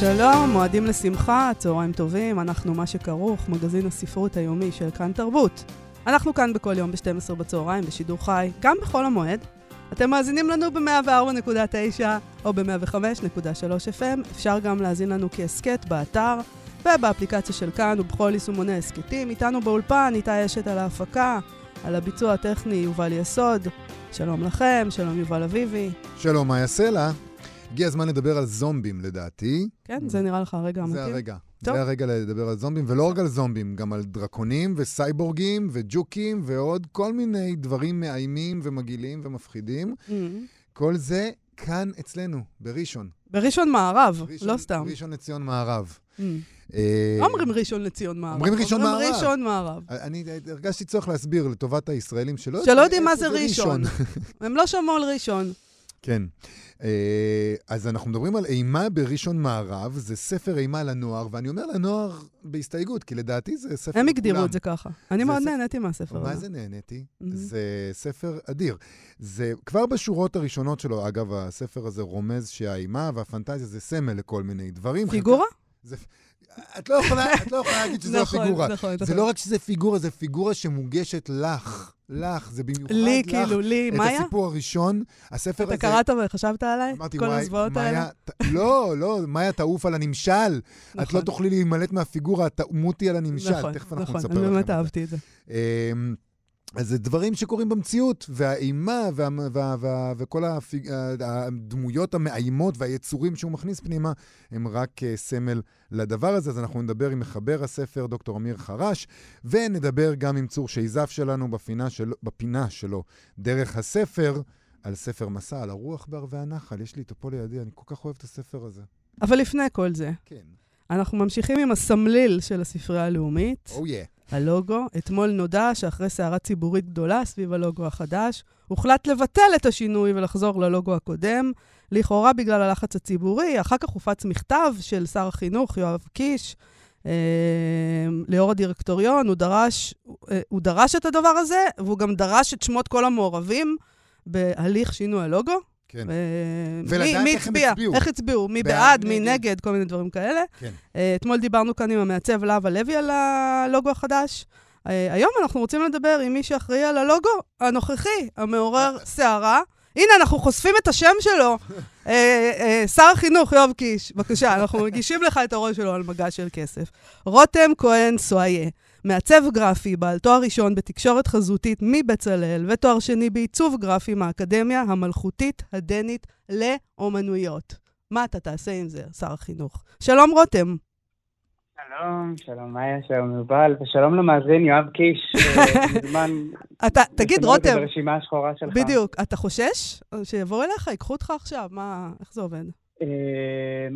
שלום, מועדים לשמחה, צהריים טובים, אנחנו מה שכרוך, מגזין הספרות היומי של כאן תרבות. אנחנו כאן בכל יום ב-12 בצהריים, בשידור חי, גם בחול המועד. אתם מאזינים לנו ב-104.9 או ב-105.3 FM, אפשר גם להאזין לנו כהסכת באתר ובאפליקציה של כאן ובכל יישומוני הסכתים. איתנו באולפן, איתי אשת על ההפקה, על הביצוע הטכני יובל יסוד. שלום לכם, שלום יובל אביבי. שלום, מה יעשה לה? הגיע הזמן לדבר על זומבים, לדעתי. כן, זה נראה לך הרגע המתאים? זה הרגע. טוב. זה הרגע לדבר על זומבים, ולא רק על זומבים, גם על דרקונים וסייבורגים וג'וקים ועוד כל מיני דברים מאיימים ומגעילים ומפחידים. Mm. כל זה כאן אצלנו, בראשון. בראשון מערב, לא סתם. ראשון לציון מערב. Mm. אה, לא אומרים ראשון לציון מערב. אומרים ראשון מערב. אומרים ראשון מערב. אני הרגשתי צורך להסביר לטובת הישראלים שלא שלא יודעים מה זה ראשון. הם לא שמעו על ראשון. כן. אה, אז אנחנו מדברים על אימה בראשון מערב, זה ספר אימה לנוער, ואני אומר לנוער בהסתייגות, כי לדעתי זה ספר הם. הגדירו את זה ככה. אני מאוד נהניתי מהספר מה הזה. זה נהניתי? Mhm. זה ספר אדיר. זה כבר בשורות הראשונות שלו, אגב, הספר הזה רומז שהאימה והפנטזיה זה סמל לכל מיני דברים. פיגורה? זה, את, לא יכולה, את לא יכולה להגיד שזה לא נכון, פיגורה. נכון, זה נכון. לא רק שזה פיגורה, זה פיגורה שמוגשת לך. לך, זה במיוחד לי, לך. כאילו, לי, את מאיה? הסיפור הראשון, הספר הזה... אתה קראת וחשבת עליי? אמרתי, כל הזוועות האלה? ת- לא, לא, מאיה תעוף על הנמשל. את נכון. לא תוכלי להימלט מהפיגורה, את תמותי על הנמשל. נכון, תכף אנחנו נכון, נספר אני לכם. באמת על זה. אהבתי את זה. אז זה דברים שקורים במציאות, והאימה וה, וה, וה, וכל הפיג, הדמויות המאיימות והיצורים שהוא מכניס פנימה, הם רק אה, סמל לדבר הזה. אז אנחנו נדבר עם מחבר הספר, דוקטור אמיר חרש, ונדבר גם עם צור שייזף שלנו בפינה, של, בפינה שלו, דרך הספר, על ספר מסע, על הרוח בערבי הנחל. יש לי אותו פה לידי, אני כל כך אוהב את הספר הזה. אבל לפני כל זה, כן. אנחנו ממשיכים עם הסמליל של הספרייה הלאומית, או יא. הלוגו. אתמול נודע שאחרי סערה ציבורית גדולה סביב הלוגו החדש, הוחלט לבטל את השינוי ולחזור ללוגו הקודם, לכאורה בגלל הלחץ הציבורי. אחר כך הופץ מכתב של שר החינוך, יואב קיש, אה, ליו"ר הדירקטוריון, הוא דרש, אה, הוא דרש את הדבר הזה, והוא גם דרש את שמות כל המעורבים בהליך שינוי הלוגו. כן. אה, ולדעת איך הם הצביע? הצביעו. איך הצביעו? מי בעד, מי נגד. כל מיני דברים כאלה. כן. אה, אתמול דיברנו כאן עם המעצב להב הלוי על הלוגו החדש. אה, היום אנחנו רוצים לדבר עם מי שאחראי על הלוגו הנוכחי, המעורר סערה. הנה, אנחנו חושפים את השם שלו. שר החינוך, יואב קיש, בבקשה, אנחנו מגישים לך את הראש שלו על מגש של כסף. רותם כהן סואיה, מעצב גרפי, בעל תואר ראשון בתקשורת חזותית מבצלאל, ותואר שני בעיצוב גרפי מהאקדמיה המלכותית הדנית לאומנויות. מה אתה תעשה עם זה, שר החינוך? שלום, רותם. שלום, שלום מאיה, שלום יובל, ושלום למאזין יואב קיש, אה, מזמן... אתה, תגיד, רותם, ברשימה השחורה שלך. בדיוק, אתה חושש שיבואו אליך, ייקחו אותך עכשיו? מה, איך זה עובד? אה,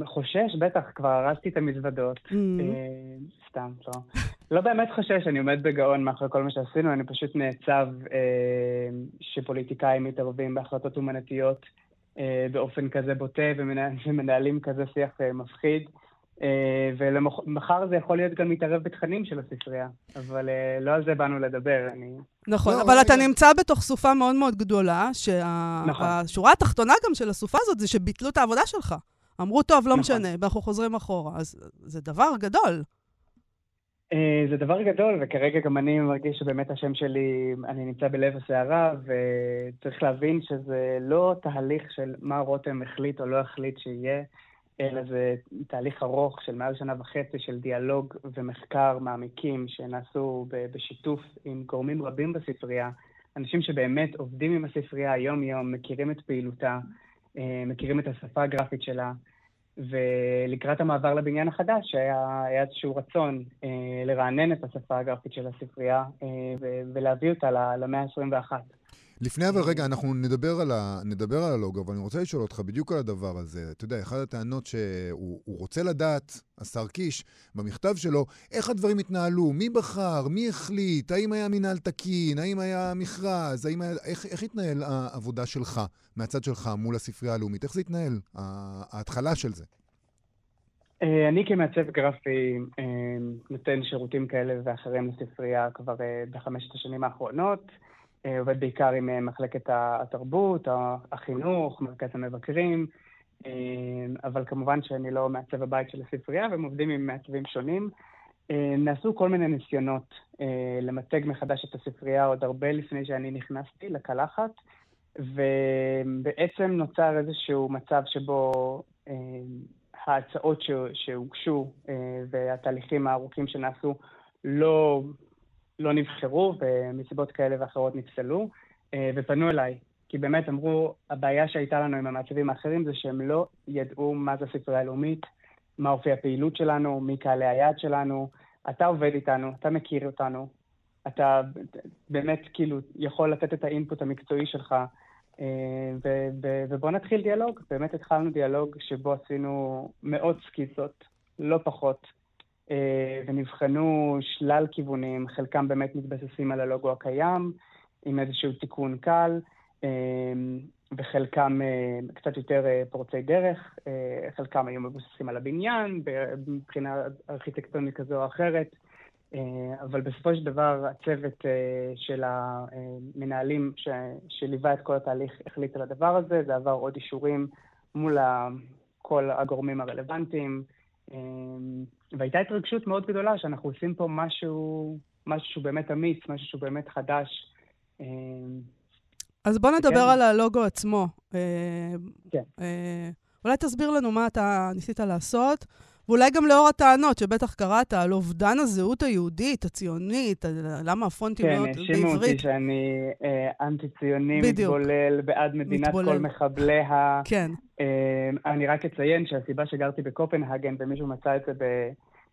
חושש, בטח, כבר הרסתי את המזוודות. Mm. אה, סתם, לא. לא באמת חושש, אני עומד בגאון מאחורי כל מה שעשינו, אני פשוט נעצב אה, שפוליטיקאים מתערבים בהחלטות אומנתיות באופן כזה בוטה ומנהל- ומנהלים כזה שיח מפחיד. אה, ומחר זה יכול להיות גם מתערב בתכנים של הספרייה, אבל אה, לא על זה באנו לדבר, אני... נכון, לא, אבל אתה רגע. נמצא בתוך סופה מאוד מאוד גדולה, נכון. שהשורה התחתונה גם של הסופה הזאת זה שביטלו את העבודה שלך. אמרו, טוב, לא נכון. משנה, ואנחנו חוזרים אחורה. אז זה דבר גדול. אה, זה דבר גדול, וכרגע גם אני מרגיש שבאמת השם שלי, אני נמצא בלב הסערה, וצריך להבין שזה לא תהליך של מה רותם החליט או לא החליט שיהיה, אלא זה תהליך ארוך של מעל שנה וחצי של דיאלוג ומחקר מעמיקים שנעשו בשיתוף עם גורמים רבים בספרייה, אנשים שבאמת עובדים עם הספרייה יום-יום, מכירים את פעילותה, אה, מכירים את השפה הגרפית שלה, ולקראת המעבר לבניין החדש היה, היה איזשהו רצון אה, לרענן את השפה הגרפית של הספרייה אה, ולהביא אותה למאה ה-21. לפני אבל רגע, אנחנו נדבר על, ה, נדבר על הלוגו, אבל אני רוצה לשאול אותך בדיוק על הדבר הזה. אתה יודע, אחת הטענות שהוא רוצה לדעת, השר קיש, במכתב שלו, איך הדברים התנהלו, מי בחר, מי החליט, האם היה מינהל תקין, האם היה מכרז, האם היה, איך, איך התנהל העבודה שלך, מהצד שלך, מול הספרייה הלאומית? איך זה התנהל, ההתחלה של זה? אה, אני כמעצב גרפי אה, נותן שירותים כאלה ואחרים לספרייה כבר אה, בחמשת השנים האחרונות. עובד בעיקר עם מחלקת התרבות, החינוך, מרכז המבקרים, אבל כמובן שאני לא מעצב הבית של הספרייה, והם עובדים עם מעצבים שונים. נעשו כל מיני ניסיונות למתג מחדש את הספרייה עוד הרבה לפני שאני נכנסתי לקלחת, ובעצם נוצר איזשהו מצב שבו ההצעות שהוגשו אה, והתהליכים הארוכים שנעשו לא, לא נבחרו, ומסיבות כאלה ואחרות נפסלו, אה, ופנו אליי. כי באמת אמרו, הבעיה שהייתה לנו עם המעצבים האחרים זה שהם לא ידעו מה זה הספרייה הלאומית, מה אופי הפעילות שלנו, מי קהלי היעד שלנו. אתה עובד איתנו, אתה מכיר אותנו, אתה באמת כאילו יכול לתת את האינפוט המקצועי שלך אה, ובואו נתחיל דיאלוג. באמת התחלנו דיאלוג שבו עשינו מאות סקיצות, לא פחות, ונבחנו שלל כיוונים, חלקם באמת מתבססים על הלוגו הקיים, עם איזשהו תיקון קל, אה, וחלקם קצת יותר פורצי דרך, חלקם היו מבוססים על הבניין, מבחינה ארכיטקטונית כזו או אחרת. אה, אבל בסופו של דבר הצוות אה, של המנהלים ש... שליווה את כל התהליך החליט על הדבר הזה, זה עבר עוד אישורים מול כל הגורמים הרלוונטיים, אה, והייתה התרגשות מאוד גדולה שאנחנו עושים פה משהו, משהו שהוא באמת אמיץ, משהו שהוא באמת חדש. אז בוא נדבר כן. על הלוגו עצמו. כן. אולי תסביר לנו מה אתה ניסית לעשות. ואולי גם לאור הטענות שבטח קראת על אובדן הזהות היהודית, הציונית, למה הפונטים כן, מאוד בעברית. כן, האשימו אותי שאני אה, אנטי-ציוני, מתבולל בעד מדינת מתבולל. כל מחבליה. כן. אה, אני רק אציין שהסיבה שגרתי בקופנהגן, ומישהו מצא את זה ב...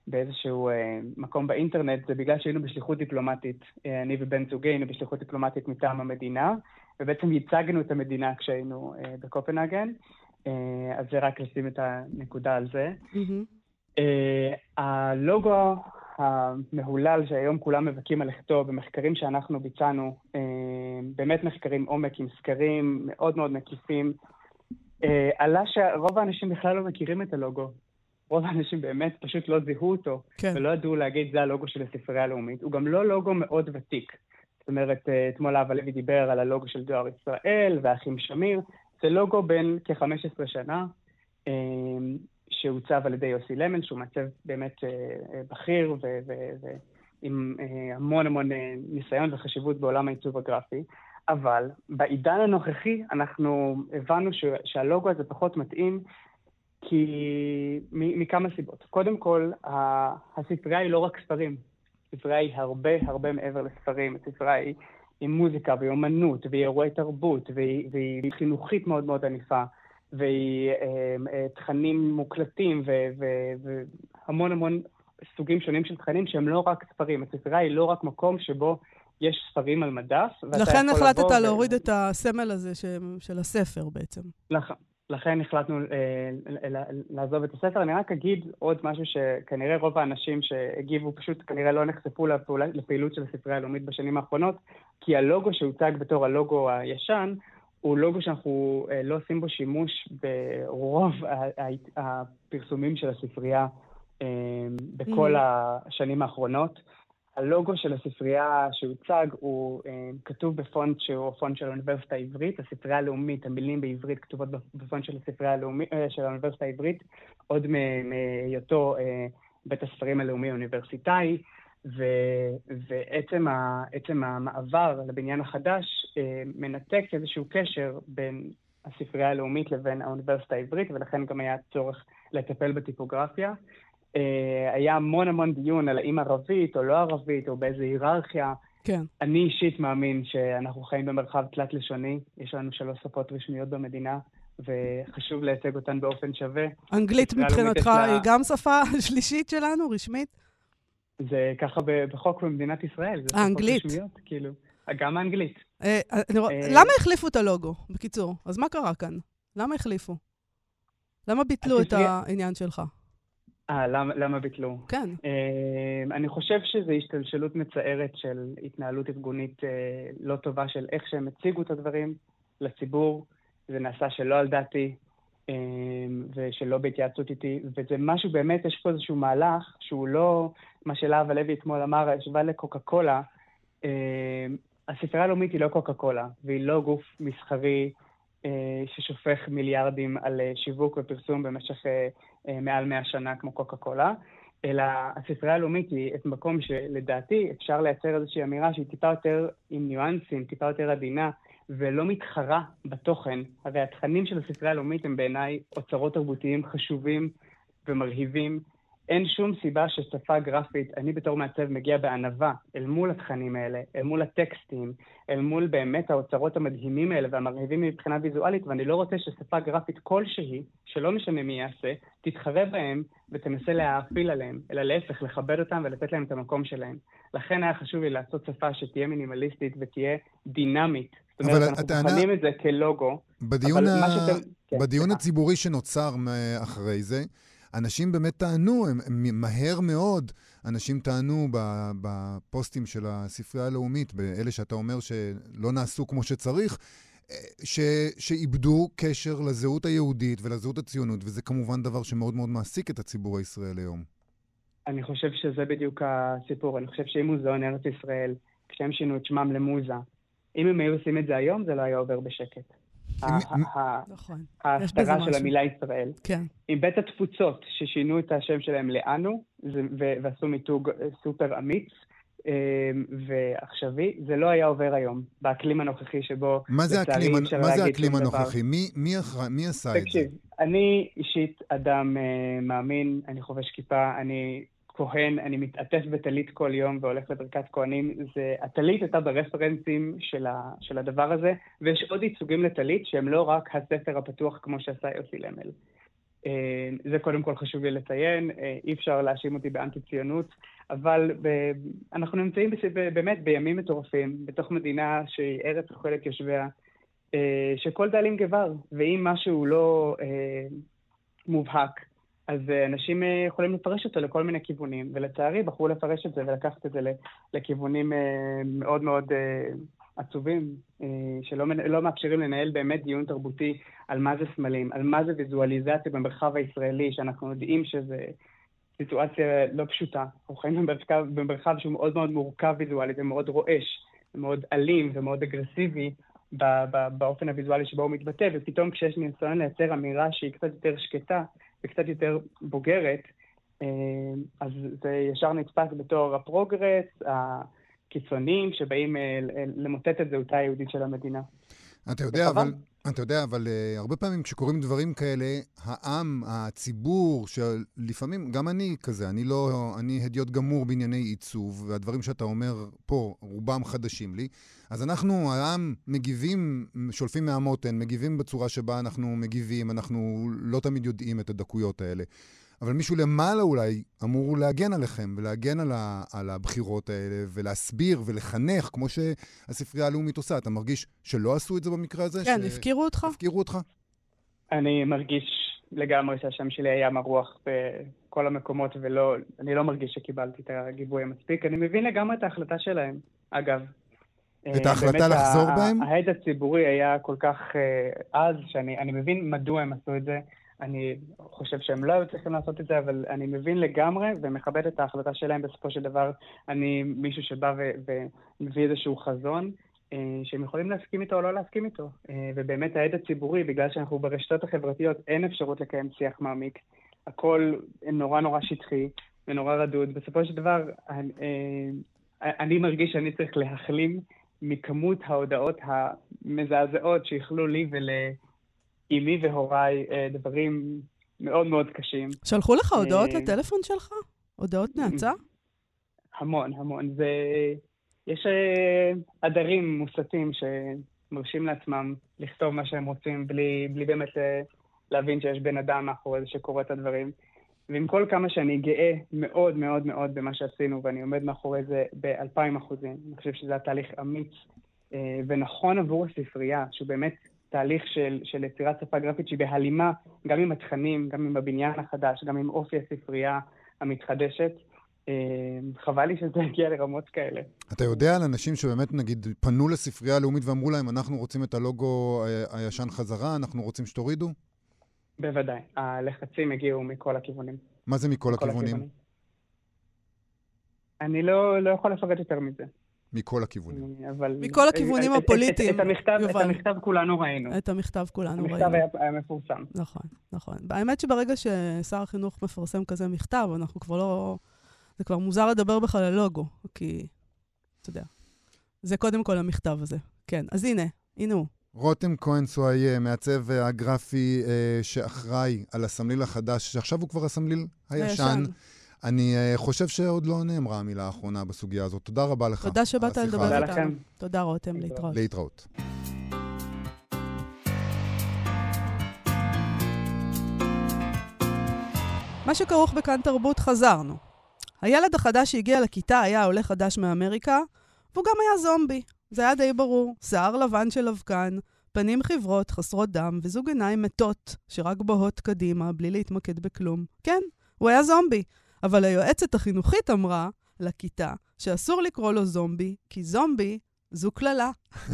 באיזשהו אה, מקום באינטרנט, זה בגלל שהיינו בשליחות דיפלומטית, אה, אני ובן זוגי היינו בשליחות דיפלומטית מטעם המדינה, ובעצם ייצגנו את המדינה כשהיינו אה, בקופנהגן, אה, אז זה רק לשים את הנקודה על זה. Mm-hmm. Uh, הלוגו המהולל שהיום כולם מבכים על לכתוב במחקרים שאנחנו ביצענו, uh, באמת מחקרים עומק עם סקרים מאוד מאוד מקיפים, uh, עלה שרוב האנשים בכלל לא מכירים את הלוגו. רוב האנשים באמת פשוט לא זיהו אותו, כן. ולא ידעו להגיד זה הלוגו של הספרייה הלאומית. הוא גם לא לוגו מאוד ותיק. זאת אומרת, אתמול אהבה לוי דיבר על הלוגו של דואר ישראל והאחים שמיר. זה לוגו בין כ-15 שנה. שעוצב על ידי יוסי למן, שהוא מעצב באמת אה, אה, בכיר ועם אה, המון המון ניסיון וחשיבות בעולם העיצוב הגרפי. אבל בעידן הנוכחי אנחנו הבנו שהלוגו הזה פחות מתאים כי מכמה סיבות. קודם כל, הספרייה היא לא רק ספרים, הספרייה היא הרבה הרבה מעבר לספרים. הספרייה היא עם מוזיקה והיא אומנות והיא אירועי תרבות והיא, והיא חינוכית מאוד מאוד ענפה. והיא אה, אה, תכנים מוקלטים והמון המון סוגים שונים של תכנים שהם לא רק ספרים. הספרייה היא לא רק מקום שבו יש ספרים על מדף. לכן החלטת להוריד. את הסמל הזה ש... של הספר בעצם. לכ... לכן החלטנו אה, לעזוב את הספר. אני רק אגיד עוד משהו שכנראה רוב האנשים שהגיבו פשוט כנראה לא נחשפו לפעולה, לפעילות של הספרייה הלאומית בשנים האחרונות, כי הלוגו שהוצג בתור הלוגו הישן, הוא לוגו שאנחנו אה, לא עושים בו שימוש ברוב הפרסומים של הספרייה אה, בכל mm. השנים האחרונות. הלוגו של הספרייה שהוצג הוא אה, כתוב בפונט שהוא הפונט של האוניברסיטה העברית, הספרייה הלאומית, המילים בעברית כתובות בפונט של הספרייה הלאומית, של האוניברסיטה העברית, עוד מהיותו בית הספרים הלאומי האוניברסיטאי. ועצם ה, המעבר לבניין החדש אה, מנתק איזשהו קשר בין הספרייה הלאומית לבין האוניברסיטה העברית, ולכן גם היה צורך לטפל בטיפוגרפיה. אה, היה המון המון דיון על האם ערבית או לא ערבית, או באיזה היררכיה. כן. אני אישית מאמין שאנחנו חיים במרחב תלת-לשוני, יש לנו שלוש שפות רשמיות במדינה, וחשוב לייצג אותן באופן שווה. אנגלית מבחינתך היא גם שפה שלישית שלנו, רשמית? זה ככה בחוק במדינת ישראל. האנגלית. רשמיות, כאילו. גם האנגלית. אה, אני רוא- אה, למה החליפו את הלוגו? בקיצור, אז מה קרה כאן? למה החליפו? למה ביטלו את הספרייה- העניין שלך? אה, למה, למה ביטלו? כן. אה, אני חושב שזו השתלשלות מצערת של התנהלות ארגונית אה, לא טובה של איך שהם הציגו את הדברים לציבור. זה נעשה שלא על דעתי אה, ושלא בהתייעצות איתי, וזה משהו, באמת, יש פה איזשהו מהלך שהוא לא מה שלהב הלוי אתמול אמר, השווה לקוקה קולה. אה, הספרייה הלאומית היא לא קוקה קולה, והיא לא גוף מסחרי אה, ששופך מיליארדים על אה, שיווק ופרסום במשך מעל 100 שנה כמו קוקה קולה, אלא הספרייה הלאומית היא את מקום שלדעתי אפשר לייצר איזושהי אמירה שהיא טיפה יותר עם ניואנסים, טיפה יותר עדינה, ולא מתחרה בתוכן. הרי התכנים של הספרייה הלאומית הם בעיניי אוצרות תרבותיים חשובים ומרהיבים. אין שום סיבה ששפה גרפית, אני בתור מעצב מגיע בענווה אל מול התכנים האלה, אל מול הטקסטים, אל מול באמת האוצרות המדהימים האלה והמרהיבים מבחינה ויזואלית, ואני לא רוצה ששפה גרפית כלשהי, שלא משנה מי יעשה, תתחרה בהם ותנסה להאפיל עליהם, אלא להפך, לכבד אותם ולתת להם את המקום שלהם. לכן היה חשוב לי לעשות שפה שתהיה מינימליסטית ותהיה דינמית. זאת אומרת, אנחנו הטענה- בוחנים את זה כלוגו, בדיון, ה... שאתם... כן, בדיון סליחה. הציבורי שנוצר אחרי זה, אנשים באמת טענו, הם, הם מהר מאוד, אנשים טענו בפוסטים של הספרייה הלאומית, באלה שאתה אומר שלא נעשו כמו שצריך, אה, ש, שאיבדו קשר לזהות היהודית ולזהות הציונות, וזה כמובן דבר שמאוד מאוד מעסיק את הציבור הישראלי היום. אני חושב שזה בדיוק הסיפור. אני חושב שאם מוזיאון ארץ ישראל, כשהם שינו את שמם למוזה, אם הם היו עושים את זה היום, זה לא היה עובר בשקט. ה- מי- ה- ה- נכון. ההסתרה של. המילה ישראל. כן. עם בית התפוצות, ששינו את השם שלהם לאנו, ועשו מיתוג אה, סופר אמיץ אה, ועכשווי, זה לא היה עובר היום, באקלים הנוכחי שבו, מה זה האקלים, מה זה האקלים. הנוכחי? מי, מי, אחר, מי עשה את זה? תקשיב, אני אישית אדם אה, מאמין, אני חובש כיפה, אני כהן, אני מתעטף בטלית כל יום והולך לברכת כהנים. זה, הטלית הייתה ברפרנסים של, ה, של הדבר הזה, ויש עוד ייצוגים לטלית שהם לא רק הספר הפתוח כמו שעשה יוסי למל. אה, זה קודם כל חשוב לי לציין, אה, אי אפשר להאשים אותי באנטי-ציונות, אבל ב, אנחנו נמצאים בס- ב- באמת בימים מטורפים, בתוך מדינה שהיא ארץ אוכלת יושביה, אה, שכל דאלים גבר, ואם משהו לא אה, מובהק, אז אה, אנשים אה, יכולים לפרש אותו לכל מיני כיוונים, ולצערי בחרו לפרש את זה ולקחת את זה לכיוונים אה, מאוד מאוד עצובים, שלא לא מאפשרים לנהל באמת דיון תרבותי על מה זה סמלים, על מה זה ויזואליזציה במרחב הישראלי, שאנחנו יודעים שזה סיטואציה לא פשוטה. אנחנו חיים במרחב, במרחב שהוא מאוד מאוד מורכב ויזואלית ומאוד רועש, ומאוד אלים ומאוד אגרסיבי באופן הוויזואלי שבו הוא מתבטא, ופתאום כשיש ניסיון לייצר אמירה שהיא קצת יותר שקטה וקצת יותר בוגרת, אה, אז זה ישר נתפס בתור הפרוגרס, הקיצוניים שבאים אה, ל- למוטט את זהותה היהודית של המדינה. אתה יודע. אבל, אתה יודע, אבל uh, הרבה פעמים כשקורים דברים כאלה, העם, הציבור, שלפעמים, גם אני כזה, אני לא, אני הדיוט גמור בענייני עיצוב, והדברים שאתה אומר פה, רובם חדשים לי. אז אנחנו, העם, מגיבים, שולפים מהמותן, מגיבים בצורה שבה אנחנו מגיבים, אנחנו לא תמיד יודעים את הדקויות האלה. אבל מישהו למעלה אולי אמור להגן עליכם ולהגן על, ה, על הבחירות האלה ולהסביר ולחנך, כמו שהספרייה הלאומית עושה. אתה מרגיש שלא עשו את זה במקרה הזה? כן, ש- הפקירו אותך? הפקירו אותך? אני מרגיש לגמרי שהשם שלי היה מרוח בכל המקומות, ולא, אני לא מרגיש שקיבלתי את הגיבוי המספיק. אני מבין לגמרי את ההחלטה שלהם, אגב. את אה, ההחלטה לחזור ה- בהם? ההד הציבורי היה כל כך אה, עז, שאני אני מבין מדוע הם עשו את זה. אני חושב שהם לא היו צריכים לעשות את זה, אבל אני מבין לגמרי ומכבד את ההחלטה שלהם. בסופו של דבר, אני מישהו שבא ו- ומביא איזשהו חזון, אה, שהם יכולים להסכים איתו או לא להסכים איתו. אה, ובאמת ההד הציבורי, בגלל שאנחנו ברשתות החברתיות, אין אפשרות לקיים שיח מעמיק. הכל נורא נורא שטחי ונורא רדוד. בסופו של דבר, אני, אה, אני מרגיש שאני צריך להחלים מכמות ההודעות המזעזעות שאיחלו לי ולאימי והוריי אה, דברים מאוד מאוד קשים. שלחו לך הודעות אה, לטלפון שלך? הודעות נאצה? המון, המון. זה... יש אה, עדרים מוסתים שמרשים לעצמם לכתוב מה שהם רוצים בלי, בלי באמת אה, להבין שיש בן אדם מאחורי זה שקורא את הדברים. ועם כל כמה שאני גאה מאוד מאוד מאוד במה שעשינו, ואני עומד מאחורי זה באלפיים אחוזים, אני חושב שזה היה תהליך אמיץ אה, ונכון עבור הספרייה, שהוא באמת תהליך של, של יצירת שפה גרפית שהיא בהלימה גם עם התכנים, גם עם הבניין החדש, גם עם אופי הספרייה המתחדשת. אה, חבל לי שזה הגיע לרמות כאלה. אתה יודע על אנשים שבאמת, נגיד, פנו לספרייה הלאומית ואמרו להם, אנחנו רוצים את הלוגו אה, הישן חזרה, אנחנו רוצים שתורידו? בוודאי. הלחצים הגיעו מכל הכיוונים. מה זה מכל הכיוונים? אני לא, לא יכול לפרט יותר מזה. מכל הכיוונים. אבל... מכל הכיוונים את- את- הפוליטיים, את, את, המכתב, את יובל. המכתב כולנו ראינו. את המכתב כולנו המכתב ראינו. היה, היה מפורסם. נכון, נכון. האמת שברגע ששר החינוך מפרסם כזה מכתב, אנחנו כבר לא... זה כבר מוזר לדבר בכלל על לוגו, כי, אתה יודע, זה קודם כל המכתב הזה. כן, אז הנה, הנה הוא. רותם כהן סואיה, מעצב אה, הגרפי אה, שאחראי על הסמליל החדש, שעכשיו הוא כבר הסמליל הישן. הישן. אני אה, חושב שעוד לא נאמרה המילה האחרונה בסוגיה הזאת. תודה רבה לך. תודה שבאת לדבר איתנו. לכם. תודה, רותם. להתראות. להתראות. מה שכרוך בכאן תרבות חזרנו. הילד החדש שהגיע לכיתה היה עולה חדש מאמריקה, והוא גם היה זומבי. זה היה די ברור. שיער לבן של אבקן, פנים חברות, חסרות דם, וזוג עיניים מתות, שרק בוהות קדימה, בלי להתמקד בכלום. כן, הוא היה זומבי. אבל היועצת החינוכית אמרה לכיתה שאסור לקרוא לו זומבי, כי זומבי זו קללה.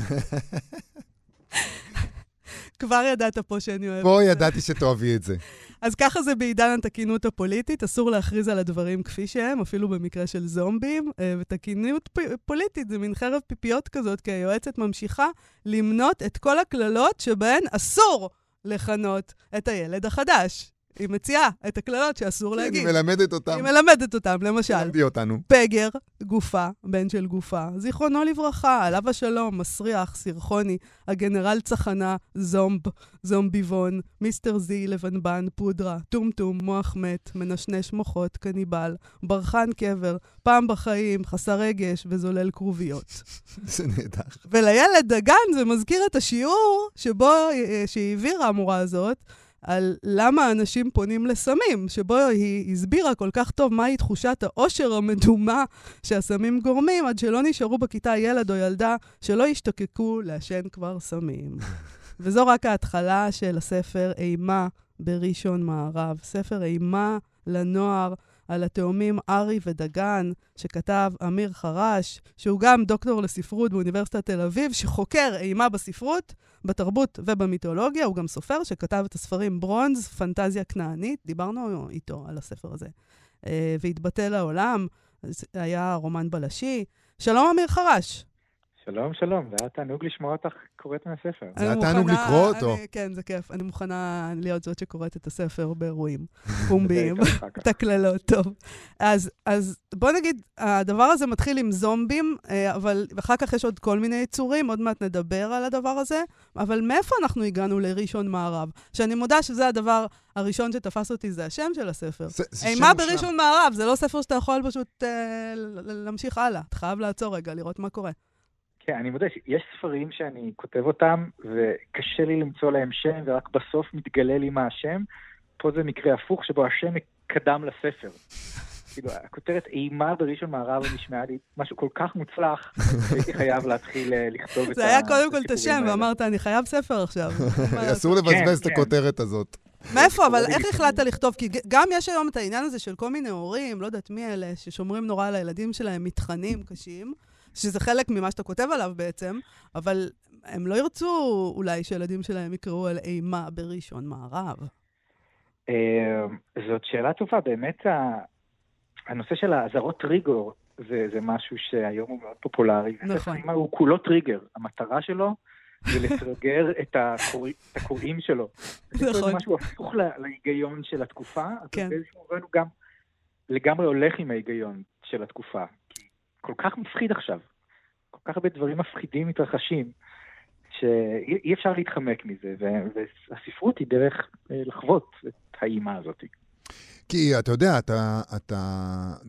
כבר ידעת פה שאני אוהבת. פה את זה. ידעתי שתאהבי את זה. אז ככה זה בעידן התקינות הפוליטית, אסור להכריז על הדברים כפי שהם, אפילו במקרה של זומבים, אה, ותקינות פוליטית זה מין חרב פיפיות כזאת, כי היועצת ממשיכה למנות את כל הקללות שבהן אסור לכנות את הילד החדש. היא מציעה את הקללות שאסור היא להגיד. מלמדת אותם. היא מלמדת אותם, למשל. תלמדי אותנו. פגר, גופה, בן של גופה, זיכרונו לברכה, עליו השלום, מסריח, סירחוני, הגנרל צחנה, זומב, זומביבון, מיסטר זי, לבנבן, פודרה, טומטום, מוח מת, מנשנש מוחות, קניבל, ברחן קבר, פעם בחיים, חסר רגש וזולל כרוביות. זה נהדר. ולילד דגן זה מזכיר את השיעור שבו, אה, שהיא העבירה המורה הזאת, על למה אנשים פונים לסמים, שבו היא הסבירה כל כך טוב מהי תחושת העושר המדומה שהסמים גורמים, עד שלא נשארו בכיתה ילד או ילדה שלא ישתוקקו לעשן כבר סמים. וזו רק ההתחלה של הספר אימה בראשון מערב. ספר אימה לנוער על התאומים ארי ודגן, שכתב אמיר חרש, שהוא גם דוקטור לספרות באוניברסיטת תל אביב, שחוקר אימה בספרות, בתרבות ובמיתולוגיה. הוא גם סופר שכתב את הספרים ברונז, פנטזיה כנענית, דיברנו איתו על הספר הזה. אה, והתבטא לעולם, היה רומן בלשי. שלום, אמיר חרש. שלום, שלום, זה היה תענוג לשמוע אותך קוראת מהספר. זה היה תענוג לקרוא אותו. כן, זה כיף. אני מוכנה להיות זאת שקוראת את הספר באירועים פומביים. את הקללות, טוב. אז, אז בוא נגיד, הדבר הזה מתחיל עם זומבים, אה, אבל אחר כך יש עוד כל מיני יצורים, עוד מעט נדבר על הדבר הזה, אבל מאיפה אנחנו הגענו לראשון מערב? שאני מודה שזה הדבר הראשון שתפס אותי, זה השם של הספר. זה- זה אימה שם בראשון מערב, זה לא ספר שאתה יכול פשוט אה, להמשיך הלאה. אתה חייב לעצור רגע, לראות מה קורה. כן, אני מודה שיש ספרים שאני כותב אותם, וקשה לי למצוא להם שם, ורק בסוף מתגלה לי מה השם. פה זה מקרה הפוך, שבו השם קדם לספר. כאילו, הכותרת אימה בראשון מערב נשמעה לי משהו כל כך מוצלח, שהייתי חייב להתחיל אה, לכתוב את ה... זה היה קודם כל את השם. ואמרת, אני חייב ספר עכשיו. אסור לעשות? לבזבז את כן. הכותרת הזאת. מאיפה? אבל איך החלטת. לכתוב? כי גם יש היום את העניין הזה של כל מיני הורים, לא יודעת מי אלה, ששומרים נורא על הילדים שלהם מתכנים קשים, שזה חלק ממה שאתה כותב עליו בעצם, אבל הם לא ירצו אולי שילדים שלהם יקראו על אימה בראשון מערב. אה, זאת שאלה טובה, באמת הנושא של האזהרות טריגר זה, זה משהו שהיום הוא מאוד פופולרי. נכון. ספר אימה הוא כולו טריגר, המטרה שלו זה לטרגר את, הקורא, את הקוראים שלו. נכון. זה משהו הפוך לה- להיגיון של התקופה, אבל כן. באיזשהו מובן הוא גם לגמרי הולך עם ההיגיון של התקופה. כל כך מפחיד עכשיו, כל כך הרבה דברים מפחידים מתרחשים, שאי אי אפשר להתחמק מזה, והספרות היא דרך אה, לחוות את האימה הזאת. כי אתה יודע, אתה, אתה,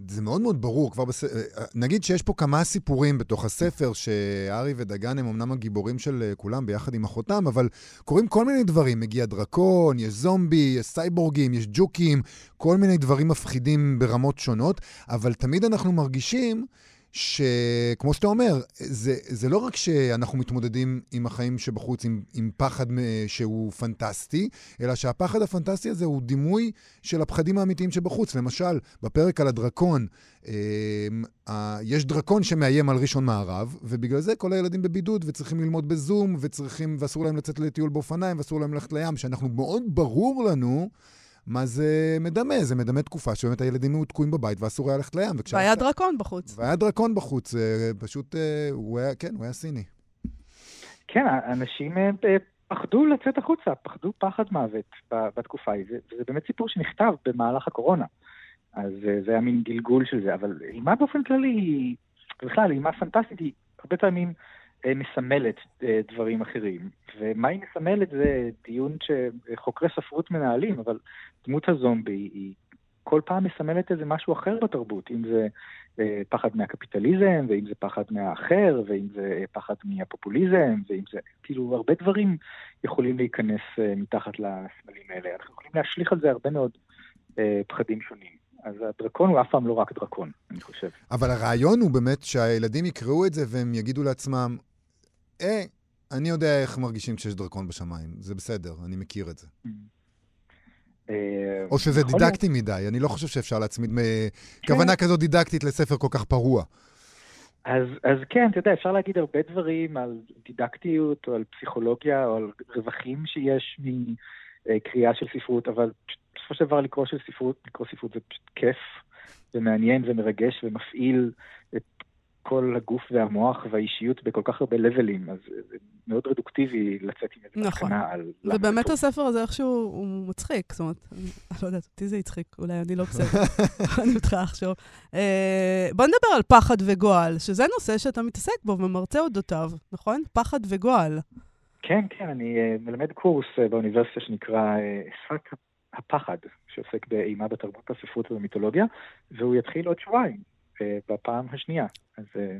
זה מאוד מאוד ברור כבר בספר, נגיד שיש פה כמה סיפורים בתוך הספר, שארי ודגן הם אמנם הגיבורים של אה, כולם ביחד עם אחותם, אבל קורים כל מיני דברים. מגיע דרקון, יש זומבי, יש סייבורגים, יש ג'וקים, כל מיני דברים מפחידים ברמות שונות, אבל תמיד אנחנו מרגישים שכמו שאתה אומר, זה, זה לא רק שאנחנו מתמודדים עם החיים שבחוץ, עם, עם פחד שהוא פנטסטי, אלא שהפחד הפנטסטי הזה הוא דימוי של הפחדים האמיתיים שבחוץ. למשל, בפרק על הדרקון, אה, אה, יש דרקון שמאיים על ראשון מערב, ובגלל זה כל הילדים בבידוד וצריכים ללמוד בזום, וצריכים, ואסור להם לצאת לטיול באופניים, ואסור להם ללכת לים, שאנחנו מאוד ברור לנו מה זה מדמה? זה מדמה תקופה שבאמת הילדים היו תקועים בבית ואסור היה ללכת לים. והיה דרקון בחוץ. והיה דרקון בחוץ, פשוט, אה, הוא היה, כן, הוא היה סיני. כן, אנשים אה, אה, פחדו לצאת החוצה, פחדו פחד מוות בתקופה ההיא, וזה באמת סיפור שנכתב במהלך הקורונה. אז זה היה מין גלגול של זה, אבל אימה באופן כללי, בכלל, אימה פנטסטית היא הרבה פעמים מסמלת דברים אחרים. ומה היא מסמלת זה דיון שחוקרי ספרות מנהלים, אבל דמות הזומבי היא כל פעם מסמלת איזה משהו אחר בתרבות, אם זה אה, פחד מהקפיטליזם, ואם זה פחד מהאחר, ואם זה פחד מהפופוליזם, ואם זה, כאילו, הרבה דברים יכולים להיכנס אה, מתחת לסמלים האלה. אנחנו יכולים להשליך על זה הרבה מאוד אה, פחדים שונים. אז הדרקון הוא אף פעם לא רק דרקון, אני חושב. אבל הרעיון הוא באמת שהילדים יקראו את זה והם יגידו לעצמם, אה, אני יודע איך מרגישים כשיש דרקון בשמיים, זה בסדר, אני מכיר את זה. אה, או שזה דידקטי מדי, אני לא חושב שאפשר להצמיד כוונה כזאת דידקטית לספר כל כך פרוע. אז, אז כן, אתה יודע, אפשר להגיד הרבה דברים על דידקטיות, או על פסיכולוגיה, או על רווחים שיש מקריאה של ספרות, אבל בסופו של דבר לקרוא, של ספרות, לקרוא ספרות זה פשוט כיף ומעניין ומרגש ומפעיל את כל הגוף והמוח והאישיות בכל כך הרבה לבלים, אז זה מאוד רדוקטיבי לצאת עם איזה נכון. מסקנה על... ובאמת הספר הזה איכשהו הוא מצחיק, זאת אומרת, אני לא יודעת, אותי זה הצחיק, אולי אני לא בסדר, אני מתחילה לחשוב. אה, בוא נדבר על פחד וגועל, שזה נושא שאתה מתעסק בו ומרצה אודותיו, נכון? פחד וגועל. כן, כן, אני uh, מלמד קורס uh, באוניברסיטה שנקרא uh, שפת הפחד, שעוסק באימה בתרבות הספרות ובמיתולוגיה, והוא יתחיל עוד שבועיים. בפעם השנייה. אז... אה,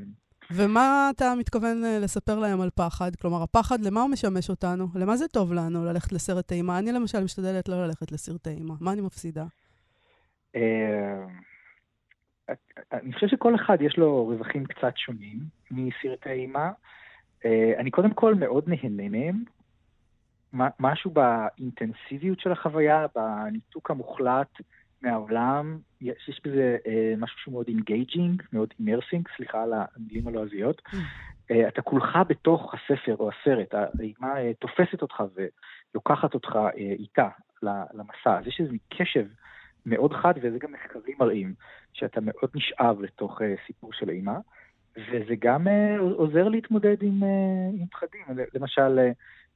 ומה אתה מתכוון אה, לספר להם על פחד? כלומר, הפחד, למה הוא משמש אותנו? למה זה טוב לנו ללכת לסרט אימה? אני למשל משתדלת לא ללכת לסרטי אימה. מה אני מפסידה? אה, אני חושב שכל אחד יש לו רווחים קצת שונים מסרטי אימה. אני קודם כל מאוד נהנה מהם. משהו באינטנסיביות של החוויה, בניתוק המוחלט מהעולם, יש, יש בזה אה, משהו שהוא מאוד engaging, מאוד immersing, סליחה על המילים הלועזיות. Mm. אה, אתה כולך בתוך הספר או הסרט, האימה אה, תופסת אותך ולוקחת אותך אה, איתה למסע. אז יש איזה קשב מאוד חד, וזה גם מחקרים מראים, שאתה מאוד נשאב לתוך אה, סיפור של אימה, וזה גם אה, עוזר להתמודד עם, אה, עם פחדים. למשל, אה,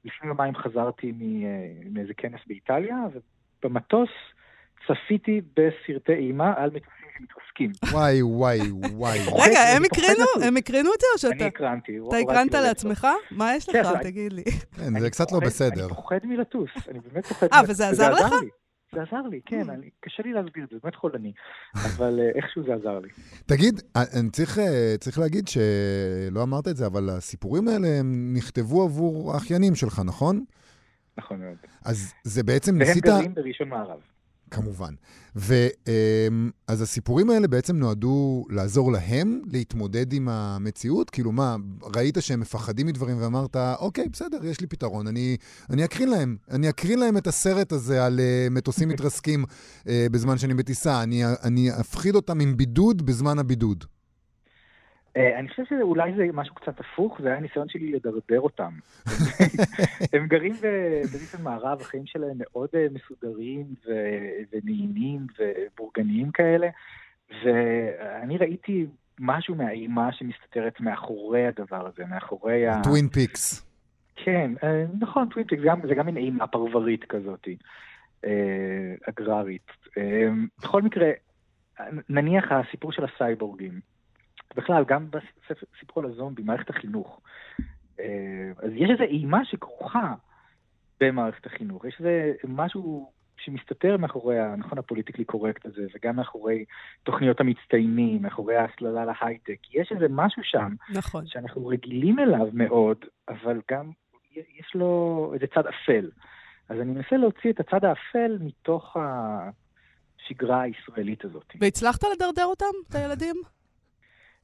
לפני יומיים חזרתי אה, מאיזה כנס באיטליה, ובמטוס, צפיתי בסרטי אימה על מטוסים שמתרסקים. וואי, וואי, וואי. רגע, הם הקרינו? הם הקרינו את זה או שאתה... אני הקרנתי. אתה הקרנת לעצמך? מה יש כן, לך? תגיד לי. כן, זה קצת לא בסדר. אני פוחד מלטוס, אני באמת פוחד מלטוס. אה, וזה עזר לך? זה עזר לי, כן, mm. קשה לי להסביר את זה, באמת חולני, אבל אה, איכשהו זה עזר לי. תגיד, אה, אני אה, צריך להגיד שלא אמרת את זה, אבל הסיפורים האלה הם נכתבו עבור האחיינים שלך, נכון? נכון מאוד. אז זה בעצם ניסית... והם גרים בראשון מערב. כמובן. ואז הסיפורים האלה בעצם נועדו לעזור להם להתמודד עם המציאות? כאילו מה, ראית שהם מפחדים מדברים ואמרת, אוקיי, בסדר, יש לי פתרון, אני, אני אקרין להם. אני אקרין להם את הסרט הזה על uh, מטוסים מתרסקים uh, בזמן שאני בטיסה. אני, אני אפחיד אותם עם בידוד בזמן הבידוד. אה, אני חושב שאולי זה משהו קצת הפוך, זה היה ניסיון שלי לדרדר אותם. הם גרים בראשון מערב, החיים שלהם מאוד אה, מסודרים ונעימים ובורגניים כאלה, ואני ראיתי משהו מהאימה שמסתתרת מאחורי הדבר הזה, מאחורי ה... Twin Peaks. כן, אה, נכון, Twin Peaks, זה גם מין אימה פרברית כזאת, אגררית. בכל מקרה, נניח הסיפור של הסייבורגים. בכלל, גם בסיפור על הזומבי, מערכת החינוך. אה, אז יש איזו אימה שכרוכה במערכת החינוך. יש איזה משהו שמסתתר מאחורי, נכון, ה politically correct הזה, וגם מאחורי תוכניות המצטיינים, מאחורי ההסללה להייטק. יש איזה משהו שם נכון. שאנחנו רגילים אליו מאוד, אבל גם יש לו איזה צד אפל. אז אני מנסה להוציא את הצד האפל מתוך השגרה הישראלית הזאת. והצלחת לדרדר אותם, את הילדים?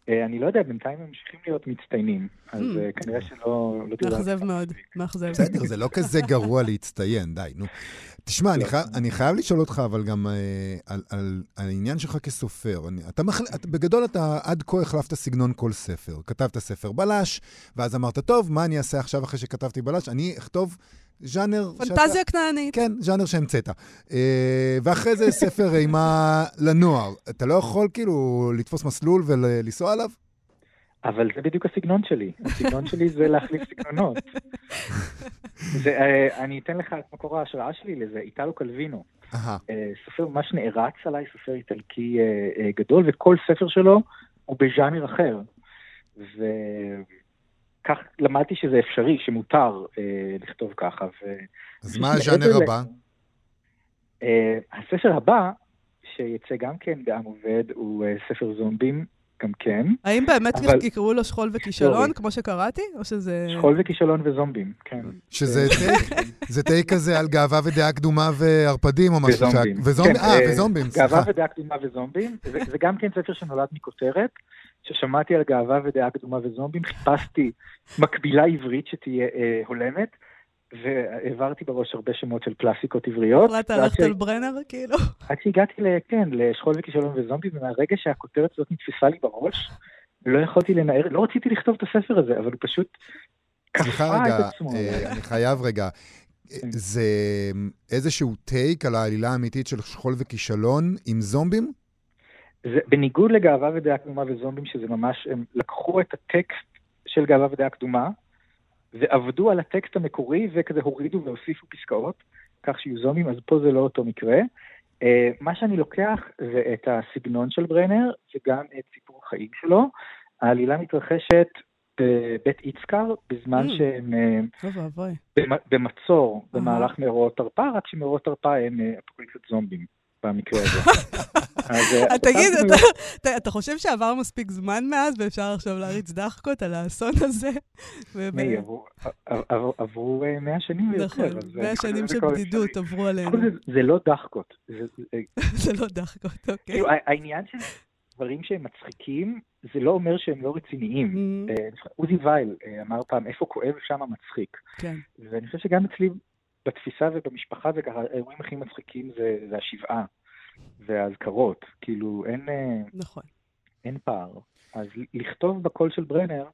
אה, אני לא יודע, בינתיים הם ממשיכים להיות מצטיינים, אז Hmm. אה, כנראה שלא לא. מאכזב מאוד, מאכזב. בסדר, זה לא כזה גרוע להצטיין, די, נו. תשמע, אני, לא. חי... אני חייב לשאול אותך, אבל גם אה, על, על, על העניין שלך כסופר. אני, אתה מחל... אתה, בגדול, אתה עד כה החלפת סגנון כל ספר. כתבת ספר בלש, ואז אמרת, טוב, מה אני אעשה עכשיו אחרי שכתבתי בלש? אני אכתוב ז'אנר... פנטזיה כנענית. כן, ז'אנר שהמצאת. אה, ואחרי זה ספר אימה לנוער. אתה לא יכול כאילו לתפוס מסלול ולנסוע עליו? אבל זה בדיוק הסגנון שלי. הסגנון שלי זה להחליף סגנונות. זה, אה, אני אתן לך את מקור ההשראה שלי לזה, איטלו קלווינו. אה, סופר ממש נערץ עליי, סופר איטלקי אה, אה, גדול, וכל ספר שלו הוא בז'אנר אחר. וכך למדתי שזה אפשרי, שמותר אה, לכתוב ככה. ו... אז מה הז'אנר הבא? אה, הספר הבא, שיצא גם כן בעם עובד, הוא אה, ספר זומבים, גם כן. האם באמת אבל- יקראו לו שכול וכישלון. כמו שקראתי? או שזה... שכול וכישלון וזומבים, כן. שזה טייק, זה טייק כזה על גאווה ודעה קדומה וערפדים או משהו. וזומבים. וזומבים, כן, אה, אה, וזומבים, גאווה סליחה. ודעה קדומה וזומבים, זה, זה גם כן ספר שנולד מכותרת, ששמעתי על גאווה ודעה קדומה וזומבים, חיפשתי מקבילה עברית שתהיה אה, הולמת, והעברתי בראש הרבה שמות של קלאסיקות עבריות. החלטת ש- על ברנר, כאילו? עד שהגעתי, ל, כן, לשכול וכישלון וזומבים, ומהרגע שהכותרת הזאת נתפסה לי בראש, לא יכולתי לנער, לא רציתי לכתוב את הספר הזה, אבל הוא פשוט סליחה כפה רגע, את עצמו. אה, אני חייב רגע. כן. זה איזשהו טייק על העלילה האמיתית של שכול וכישלון עם זומבים? זה, בניגוד לגאווה ודעה קדומה וזומבים, שזה ממש, הם לקחו את הטקסט של גאווה ודעה קדומה, ועבדו על הטקסט המקורי, וכזה הורידו והוסיפו פסקאות, כך שיהיו זומבים, אז פה זה לא אותו מקרה. Uh, מה שאני לוקח זה את הסגנון של ברנר, וגם את סיפור החיים שלו. העלילה מתרחשת בבית איצקר, בזמן Mm. שהם אה, אוי ואבוי. במ- במצור. במהלך מאורעות תרפ"א, רק שמאורעות תרפ"א הם אה, אפוקליפסת זומבים במקרה הזה. אז, אה, תגיד, אותם אתה- אתה- אתה חושב שעבר מספיק זמן מאז ואפשר עכשיו להריץ דחקות על האסון הזה? מי, עברו- אה, 100 שנים ויותר. נכון, אז, אה, 100 כל שנים של בדידות. עברו עלינו. זה- לא דחקות. זה- לא דחקות, אוקיי. כאילו, העניין של דברים שהם מצחיקים, זה לא אומר שהם לא רציניים. Mm, אה, עוזי וייל אה, אמר פעם, איפה כואב שם מצחיק. כן. ואני חושב שגם אצלי בתפיסה ובמשפחה זה ככה, האירועים הכי מצחיקים זה, זה השבעה והאזכרות. כאילו, אין, אה, נכון. אין פער. אז לכתוב בקול של ברנר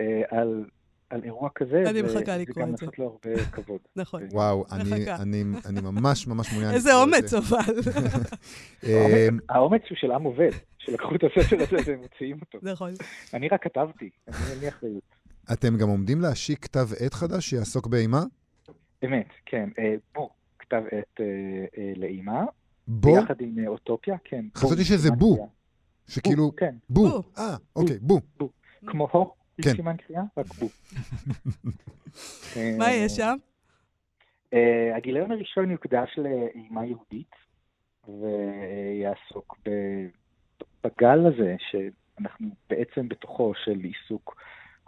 אה, על, על אירוע כזה, אני זה, מחכה זה לקרוא גם את זה. לעשות לו הרבה כבוד. נכון. וואו, אני, מחכה. אני, אני ממש ממש מעוניין איזה לקרוא את אומץ זה. אבל. אה, האומץ הוא של עם עובד, שלקחו את הספר הזה והם מוציאים אותו. נכון. אני רק כתבתי, אני אין לי אחריות. אתם גם עומדים להשיק כתב עת חדש שיעסוק באימה? אמת, כן. אה, בו, כתב עת אה, אה, לאימא, בו? ביחד עם אוטופיה, כן. חשבתי בו, שזה בו. שכאילו, בו, כן, בו. בו. אה, אוקיי, בו. כמו הו, כן. עם סימן קריאה, רק בו. מה יש שם? הגיליון הראשון יוקדש לאימה יהודית, ויעסוק ב- בגל הזה שאנחנו בעצם בתוכו של עיסוק